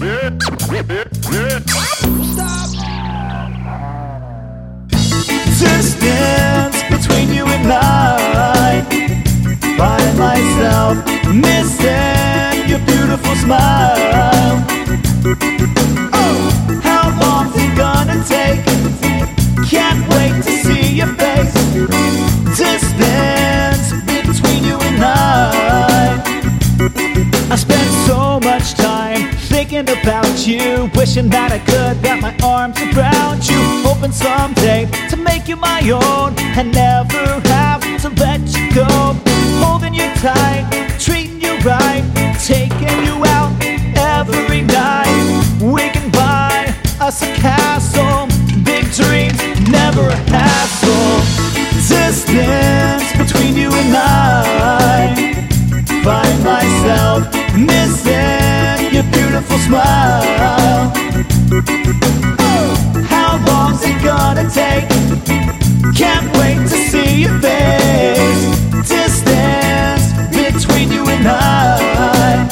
Bip, bip, bip. Thinking about you, wishing that I could wrap my arms around you, hoping someday to make you my own and never have to let you go. Holding you tight, treating you right, taking you out every night. We can buy us a castle, big dreams, never a hassle. Distance between you and I find myself missing beautiful smile. Oh, how long's it gonna take? Can't wait to see your face. Distance between you and I.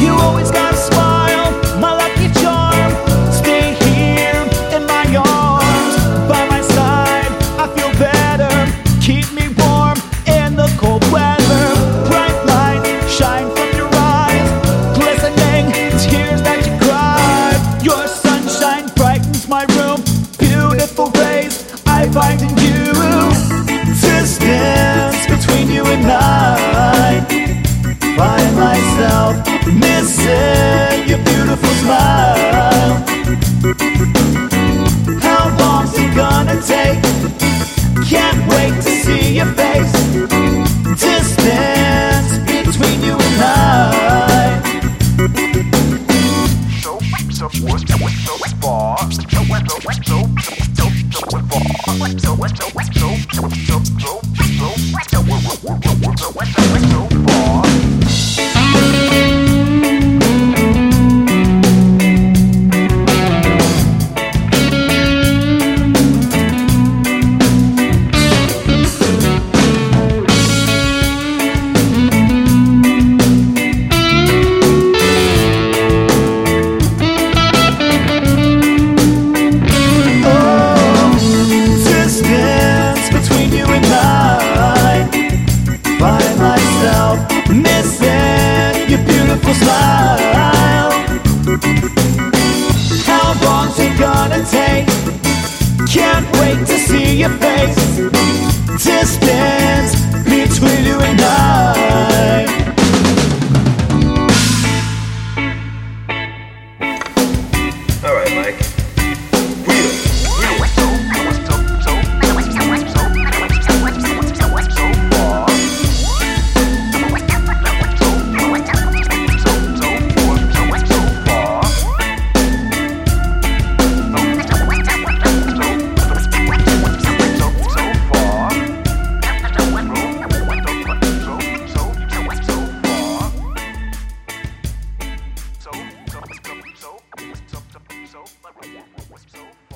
You always got a smile, my lucky charm. Stay here in my arms, by my side. I feel better. Keep me warm in the cold weather. Missing your beautiful smile. How long's it gonna take? Can't wait to see your face. Distance between you and I. so so so so far so so so so so far so so so so so wait to see your face. Distance between you and I. So